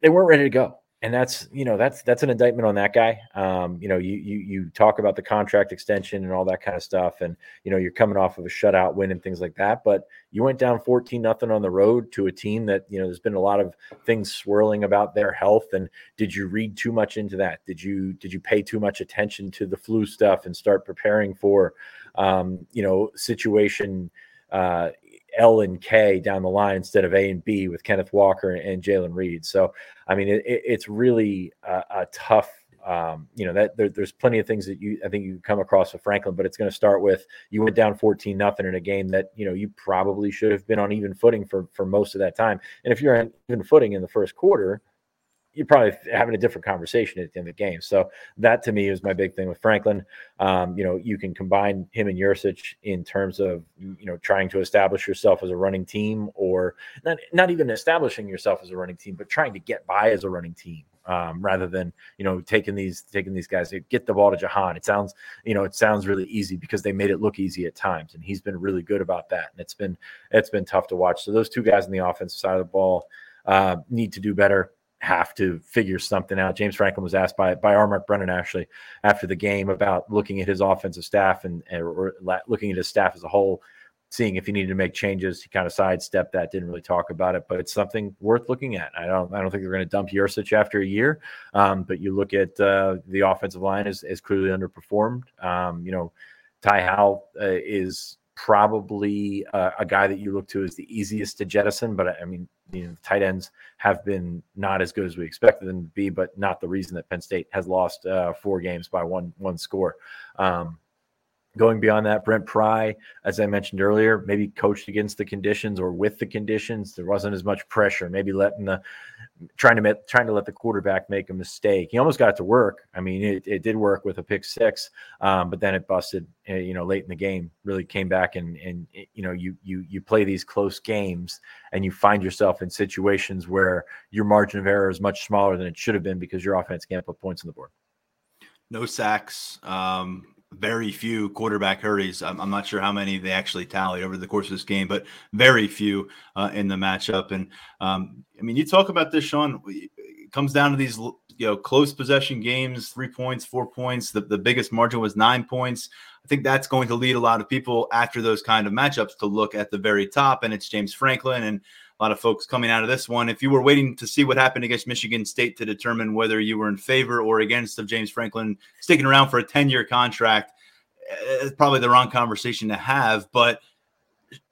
they weren't ready to go and that's you know that's that's an indictment on that guy. Um, you know, you you you talk about the contract extension and all that kind of stuff, and you know you're coming off of a shutout win and things like that. But you went down 14 nothing on the road to a team that you know there's been a lot of things swirling about their health. And did you read too much into that? Did you did you pay too much attention to the flu stuff and start preparing for um, you know situation? Uh, L and K down the line instead of A and B with Kenneth Walker and Jayden Reed. So, I mean, it, it's really a, a tough. Um, you know that there, there's plenty of things that you I think you come across with Franklin, but it's going to start with you went down 14 nothing in a game that you know you probably should have been on even footing for for most of that time. And if you're on even footing in the first quarter, you're probably having a different conversation at the end of the game. So that to me is my big thing with Franklin. Um, you know, you can combine him and Yurcich in terms of you know trying to establish yourself as a running team, or not not even establishing yourself as a running team, but trying to get by as a running team um, rather than you know taking these taking these guys to get the ball to Jahan. It sounds you know it sounds really easy because they made it look easy at times, and he's been really good about that. And it's been it's been tough to watch. So those two guys on the offensive side of the ball uh, need to do better. Have to figure something out. James Franklin was asked by by R. Mark Brennan actually after the game about looking at his offensive staff and or looking at his staff as a whole seeing if he needed to make changes. He kind of sidestepped that, didn't really talk about it, but it's something worth looking at. I don't, I don't think they're going to dump Yurcich after a year, um, but you look at uh, the offensive line is, is clearly underperformed. Um, you know, Ty Howle uh, is probably uh, a guy that you look to as the easiest to jettison, but I mean, you know, tight ends have been not as good as we expected them to be, but not the reason that Penn State has lost uh, four games by one one score. Um, Going beyond that, Brent Pry, as I mentioned earlier, maybe coached against the conditions or with the conditions. There wasn't as much pressure. Maybe letting the trying to trying to let the quarterback make a mistake. He almost got it to work. I mean, it, it did work with a pick six, um, but then it busted. Uh, you know, late in the game, really came back and and you know you you you play these close games and you find yourself in situations where your margin of error is much smaller than it should have been because your offense can't put points on the board. No sacks. Um, very few quarterback hurries. I'm, I'm, not sure how many they actually tallied over the course of this game, but very few uh, in the matchup. And um, I mean, you talk about this, Sean. It comes down to these, you know, close possession games, three points, four points. The, the biggest margin was nine points. I think that's going to lead a lot of people after those kind of matchups to look at the very top, and it's James Franklin and a lot of folks coming out of this one. If you were waiting to see what happened against Michigan State to determine whether you were in favor or against of James Franklin sticking around for a 10 year contract, eh, it's probably the wrong conversation to have. But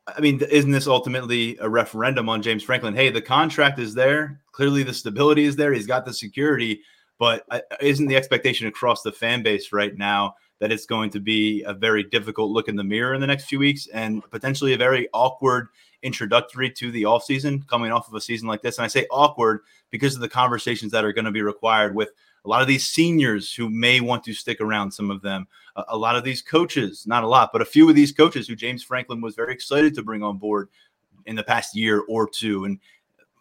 I mean, isn't this ultimately a referendum on James Franklin? Hey, the contract is there. Clearly, the stability is there. He's got the security. But uh, isn't the expectation across the fan base right now that it's going to be a very difficult look in the mirror in the next few weeks and potentially a very awkward introductory to the offseason coming off of a season like this. And I say awkward because of the conversations that are going to be required with a lot of these seniors who may want to stick around, some of them, a, a lot of these coaches, not a lot, but a few of these coaches who James Franklin was very excited to bring on board in the past year or two. And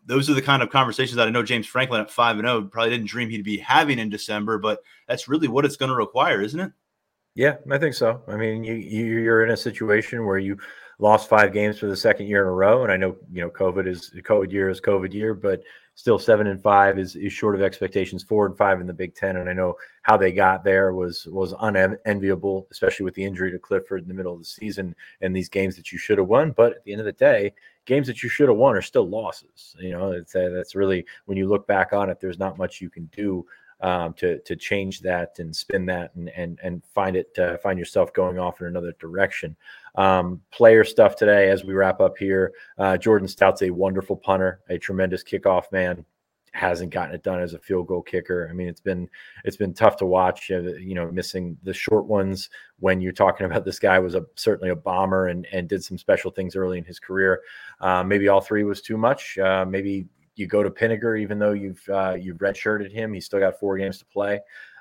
those are the kind of conversations that I know James Franklin at 5 and 0 probably didn't dream he'd be having in December, but that's really what it's going to require, isn't it? Yeah, I think so. I mean, you you're in a situation where you lost five games for the second year in a row. And I know, you know, COVID is COVID year is COVID year, but still seven and five is, is short of expectations, four and five in the Big Ten. And I know how they got there was was unenviable, especially with the injury to Clifford in the middle of the season and these games that you should have won. But at the end of the day, games that you should have won are still losses. You know, it's uh, that's really when you look back on it, there's not much you can do um, to to change that and spin that and and and find it uh, find yourself going off in another direction. Um, player stuff today as we wrap up here. Uh, Jordan Stout's a wonderful punter, a tremendous kickoff man. Hasn't gotten it done as a field goal kicker. I mean, it's been it's been tough to watch. Uh, you know, missing the short ones when you're talking about this guy was a certainly a bomber and and did some special things early in his career. Uh, maybe all three was too much. Uh, maybe you go to Pinegar, even though you've uh, you've redshirted him, he's still got four games to play.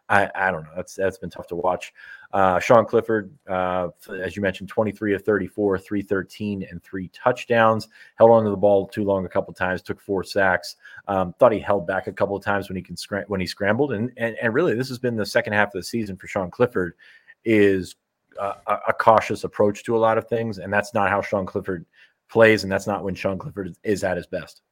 I, I don't know. That's that's been tough to watch. Uh, Sean Clifford, uh, as you mentioned, 23 of 34, 313, and three touchdowns. Held onto the ball too long a couple times. Took four sacks. Um, thought he held back a couple of times when he can scram- when he scrambled. And, and and really, this has been the second half of the season for Sean Clifford. Is a, a cautious approach to a lot of things, and that's not how Sean Clifford plays, and that's not when Sean Clifford is at his best.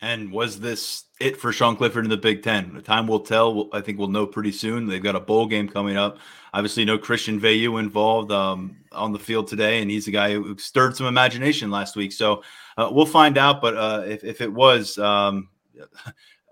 And was this it for Sean Clifford in the Big Ten? The time will tell. I think we'll know pretty soon. They've got a bowl game coming up. Obviously, no Christian Veilleux involved um, on the field today, and he's a guy who stirred some imagination last week. So uh, we'll find out. But uh, if, if it was um,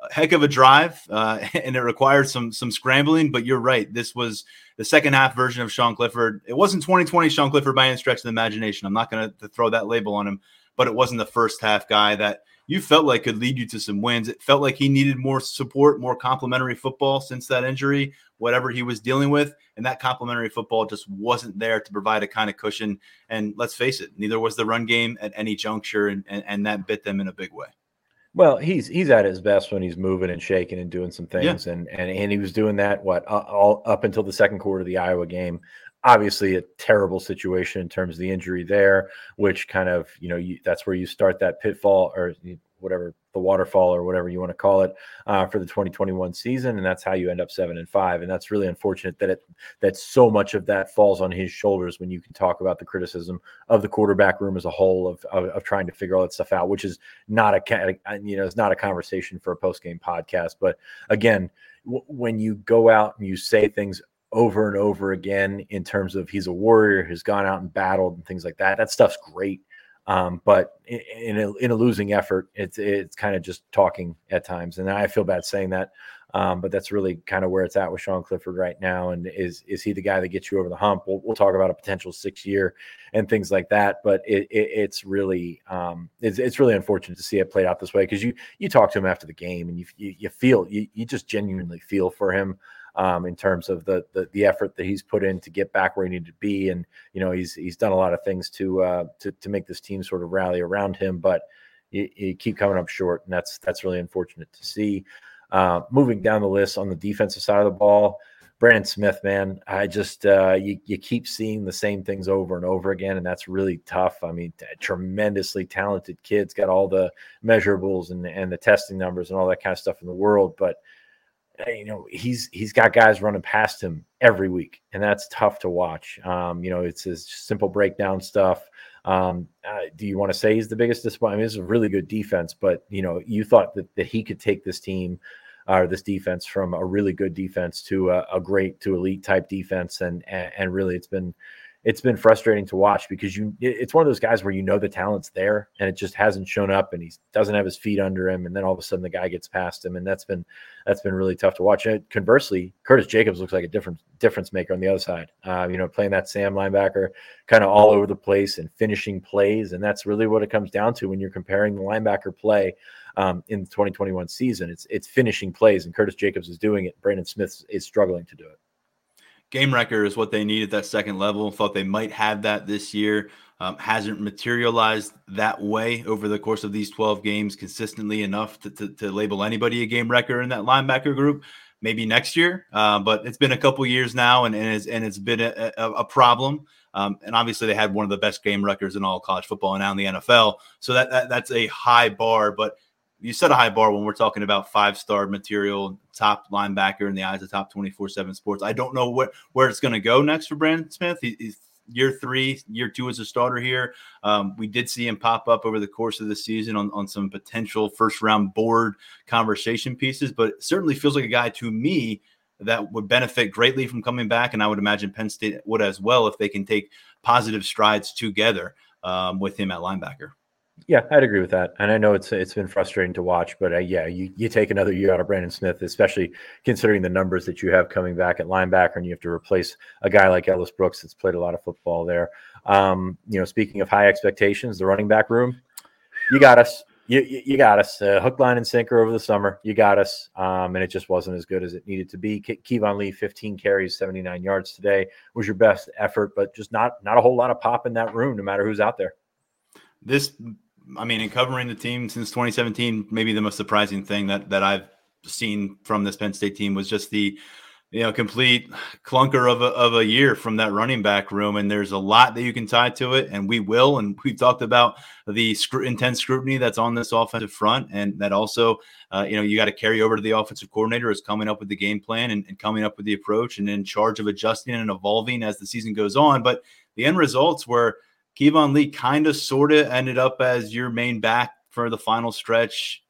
a heck of a drive, uh, [LAUGHS] and it required some some scrambling, but you're right. This was the second half version of Sean Clifford. It wasn't 2020 Sean Clifford by any stretch of the imagination. I'm not going to throw that label on him, but it wasn't the first half guy that you felt like could lead you to some wins. It felt like he needed more support, more complimentary football since that injury, whatever he was dealing with. And that complimentary football just wasn't there to provide a kind of cushion. And let's face it, neither was the run game at any juncture. And, and, and that bit them in a big way. Well, he's he's at his best when he's moving and shaking and doing some things, yeah. and and and he was doing that what uh, all up until the second quarter of the Iowa game obviously a terrible situation in terms of the injury there, which kind of, you know, you, that's where you start that pitfall or whatever the waterfall or whatever you want to call it uh, for the 2021 season, and that's how you end up seven and five. And that's really unfortunate that it that so much of that falls on his shoulders when you can talk about the criticism of the quarterback room as a whole of of, of trying to figure all that stuff out, which is not a you know it's not a conversation for a post game podcast. But again, w- when you go out and you say things over and over again in terms of he's a warrior, has gone out and battled and things like that. That stuff's great. Um, but in a, in a losing effort, it's it's kind of just talking at times, and I feel bad saying that. Um, but that's really kind of where it's at with Sean Clifford right now. And is is he the guy that gets you over the hump? We'll, we'll talk about a potential six year and things like that. But it, it, it's really um, it's, it's really unfortunate to see it played out this way because you you talk to him after the game and you you, you feel you, you just genuinely feel for him um, in terms of the, the, the effort that he's put in to get back where he needed to be. And you know, he's he's done a lot of things to uh, to to make this team sort of rally around him, but you, keep coming up short, and that's that's really unfortunate to see. Uh, moving down the list on the defensive side of the ball. Brandon Smith, man, I just uh, you you keep seeing the same things over and over again, and that's really tough. I mean, tremendously talented kids, got all the measurables and and the testing numbers and all that kind of stuff in the world, but you know he's he's got guys running past him every week and that's tough to watch. Um, you know it's his simple breakdown stuff. Um, uh, do you want to say he's the biggest disappointment I mean, it's a really good defense but you know you thought that, that he could take this team or uh, this defense from a really good defense to a, a great to elite type defense and, and and really it's been it's been frustrating to watch because you it's one of those guys where you know the talent's there and it just hasn't shown up and he doesn't have his feet under him and then all of a sudden the guy gets past him and that's been that's been really tough to watch. And conversely, Curtis Jacobs looks like a different difference maker on the other side. Uh, you know, playing that Sam linebacker kind of all over the place and finishing plays, and that's really what it comes down to when you're comparing the linebacker play um, in the 2021 season. It's it's finishing plays, and Curtis Jacobs is doing it. Brandon Smith is struggling to do it game wrecker is what they need at that second level. Thought they might have that this year. Um, hasn't materialized that way over the course of these 12 games consistently enough to, to, to label anybody a game wrecker in that linebacker group. Maybe next year, uh, but it's been a couple years now, and, and, it's, and it's been a, a, a problem. Um, and obviously, they had one of the best game wreckers in all college football and now in the NFL. So that, that that's a high bar. But you set a high bar when we're talking about five star material, top linebacker in the eyes of top 24 7 sports. I don't know what where it's going to go next for Brandon Smith. He, he's year three, year two as a starter here. Um, we did see him pop up over the course of the season on, on some potential first round board conversation pieces, but certainly feels like a guy to me that would benefit greatly from coming back. And I would imagine Penn State would as well if they can take positive strides together um, with him at linebacker. Yeah, I'd agree with that, and I know it's it's been frustrating to watch, but uh, yeah, you, you take another year out of Brandon Smith, especially considering the numbers that you have coming back at linebacker, and you have to replace a guy like Ellis Brooks that's played a lot of football there. Um, you know, speaking of high expectations, the running back room, you got us. You, you got us uh, hook, line, and sinker over the summer. You got us, um, and it just wasn't as good as it needed to be. Ke- Keyvone Lee, 15 carries, 79 yards today was your best effort, but just not not a whole lot of pop in that room, no matter who's out there. This I mean, in covering the team since 2017, maybe the most surprising thing that that I've seen from this Penn State team was just the you know complete clunker of a, of a year from that running back room. And there's a lot that you can tie to it and we will. And we've talked about the intense scrutiny that's on this offensive front and that also uh, you know you got to carry over to the offensive coordinator is coming up with the game plan and, and coming up with the approach and in charge of adjusting and evolving as the season goes on. But the end results were Keyvone Lee kind of sort of ended up as your main back for the final stretch.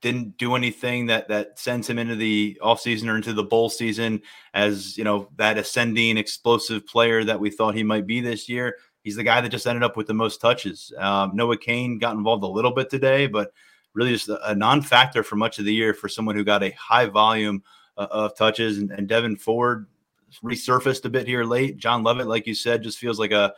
Didn't do anything that that sends him into the offseason or into the bowl season as you know that ascending explosive player that we thought he might be this year. He's the guy that just ended up with the most touches. Um, Noah Cain got involved a little bit today, but really just a, a non-factor for much of the year for someone who got a high volume uh, of touches. And, and Devyn Ford resurfaced a bit here late. John Lovett, like you said, just feels like a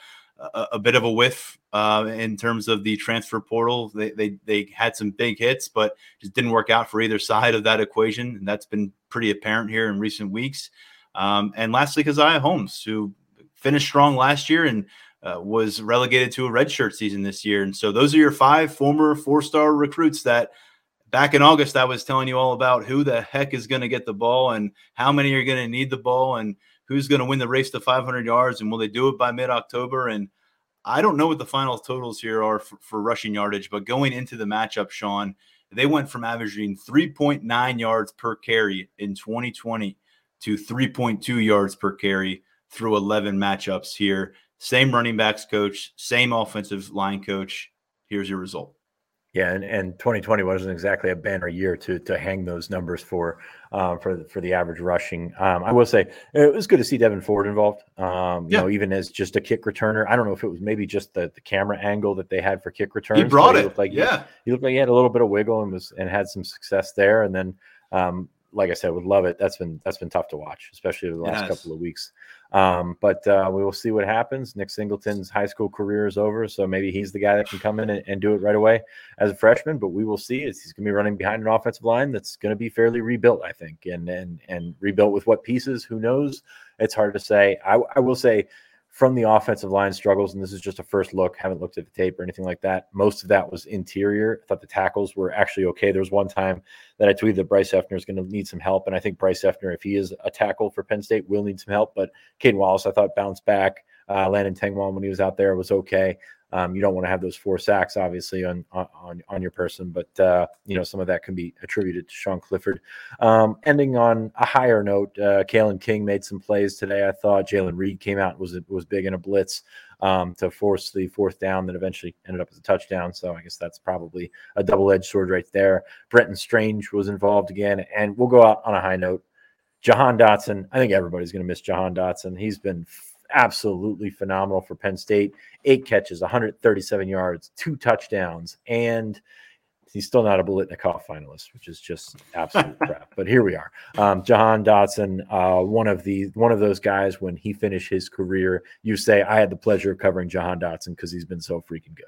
a, a bit of a whiff uh, in terms of the transfer portal. They, they they had some big hits, but just didn't work out for either [LAUGHS] side of that equation, and that's been pretty apparent here in recent weeks. Um, and lastly, Caziah Holmes, who finished strong last year and uh, was relegated to a redshirt season this year. And so those are your five former four-star recruits that back in August, I was telling you all about who the heck is going to get the ball and how many are going to need the ball and who's going to win the race to 500 yards and will they do it by mid October? And I don't know what the final totals here are for, for, rushing yardage, but going into the matchup, Sean, they went from averaging 3.9 yards per carry in 2020 to 3.2 yards per carry through 11 matchups here. Same running backs coach, same offensive line coach. Here's your result. Yeah, and, and 2020 wasn't exactly a banner year to to hang those numbers for um, for for the average rushing. Um, I will say it was good to see Devyn Ford involved. Um, you yeah. know, even as just a kick returner. I don't know if it was maybe just the, the camera angle that they had for kick returns. He brought it. like yeah, he, he, looked like he had a little bit of wiggle and was and had some success there. And then um, like I said, would love it. That's been that's been tough to watch, especially over the last yes. couple of weeks. Um, but uh, we will see what happens. Nick Singleton's high school career is over, so maybe he's the guy that can come in and, and do it right away as a freshman. But we will see. he's going to be running behind an offensive line that's going to be fairly rebuilt, I think, and and and rebuilt with what pieces? Who knows? It's hard to say. I, I will say from the offensive line struggles, and this is just a first look, haven't looked at the tape or anything like that. Most of that was interior. I thought the tackles were actually okay. There was one time that I tweeted that Bryce Effner is going to need some help, and I think Bryce Effner, if he is a tackle for Penn State, will need some help. But Caden Wallace, I thought bounced back. Uh, Landon Tengwall, when he was out there, was okay. Um, you don't want to have those four sacks, obviously, on on on your person, but uh, you know some of that can be attributed to Sean Clifford. Um, ending on a higher note, uh, Kalen King made some plays today. I thought Jaylen Reed came out was was big in a blitz um, to force the fourth down that eventually ended up as a touchdown. So I guess that's probably a double edged sword right there. Brenton Strange was involved again, and we'll go out on a high note. Jahan Dotson, I think everybody's going to miss Jahan Dotson. He's been absolutely phenomenal for Penn State. Eight catches, 137 yards, two touchdowns, and he's still not a Biletnikoff finalist, which is just absolute [LAUGHS] crap. But here we are. Um, Jahan Dotson, uh, one of the one of those guys. When he finished his career, you say I had the pleasure of covering Jahan Dotson because he's been so freaking good.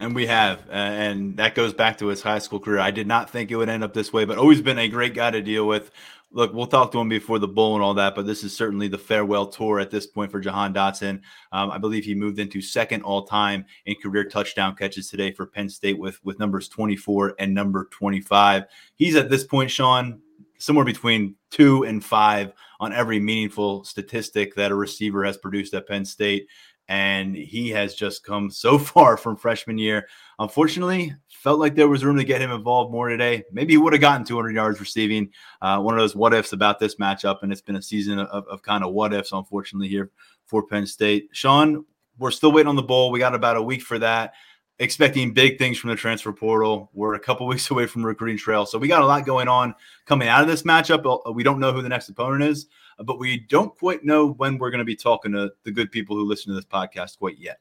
And we have, and that goes back to his high school career. I did not think it would end up this way, but always been a great guy to deal with look, we'll talk to him before the bowl and all that, but this is certainly the farewell tour at this point for Jahan Dotson. Um, I believe he moved into second all time in career touchdown catches today for Penn State with with numbers 24 and number 25. He's at this point, Sean, somewhere between two and five on every meaningful statistic that a receiver has produced at Penn State and he has just come so [LAUGHS] far from freshman year. Unfortunately, felt like there was room to get him involved more today. Maybe he would have gotten 200 yards receiving. Uh, one of those what ifs about this matchup, and it's been a season of, of kind of what ifs, unfortunately, here for Penn State. Sean, we're still waiting on the bowl. We got about a week for that. Expecting big things from the transfer portal. We're a couple [LAUGHS] weeks away from recruiting trail, so we got a lot going on coming out of this matchup. We don't know who the next opponent is but we don't quite know when we're going to be talking to the good people who listen to this podcast quite yet.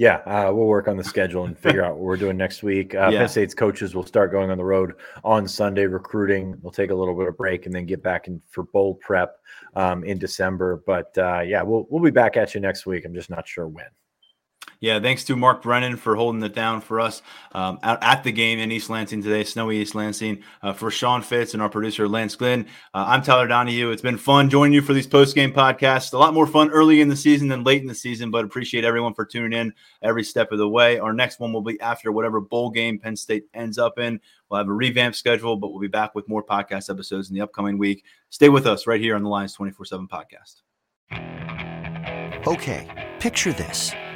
Yeah, uh, we'll work on the schedule and figure [LAUGHS] out what we're doing next week. Uh, yeah. Penn State's coaches will start going on the road on Sunday recruiting. We'll take a little bit of break and then get back in for bowl prep um, in December. But uh, yeah, we'll we'll be back at you next week. I'm just not sure when. Yeah, thanks to Mark Brennan for holding it down for us um, out at the game in East Lansing today, snowy East Lansing. Uh, for Sean Fitz and our producer Lance Glenn, uh, I'm Tyler Donohue. It's been fun joining you for these post game podcasts. A lot more fun early in the season than late in the season, but appreciate everyone for tuning in every step of the way. Our next one will be after whatever bowl game Penn State ends up in. We'll have a revamped schedule, but we'll be back with more podcast episodes in the upcoming week. Stay with us right here on the Lions 24 7 podcast. Okay, picture this.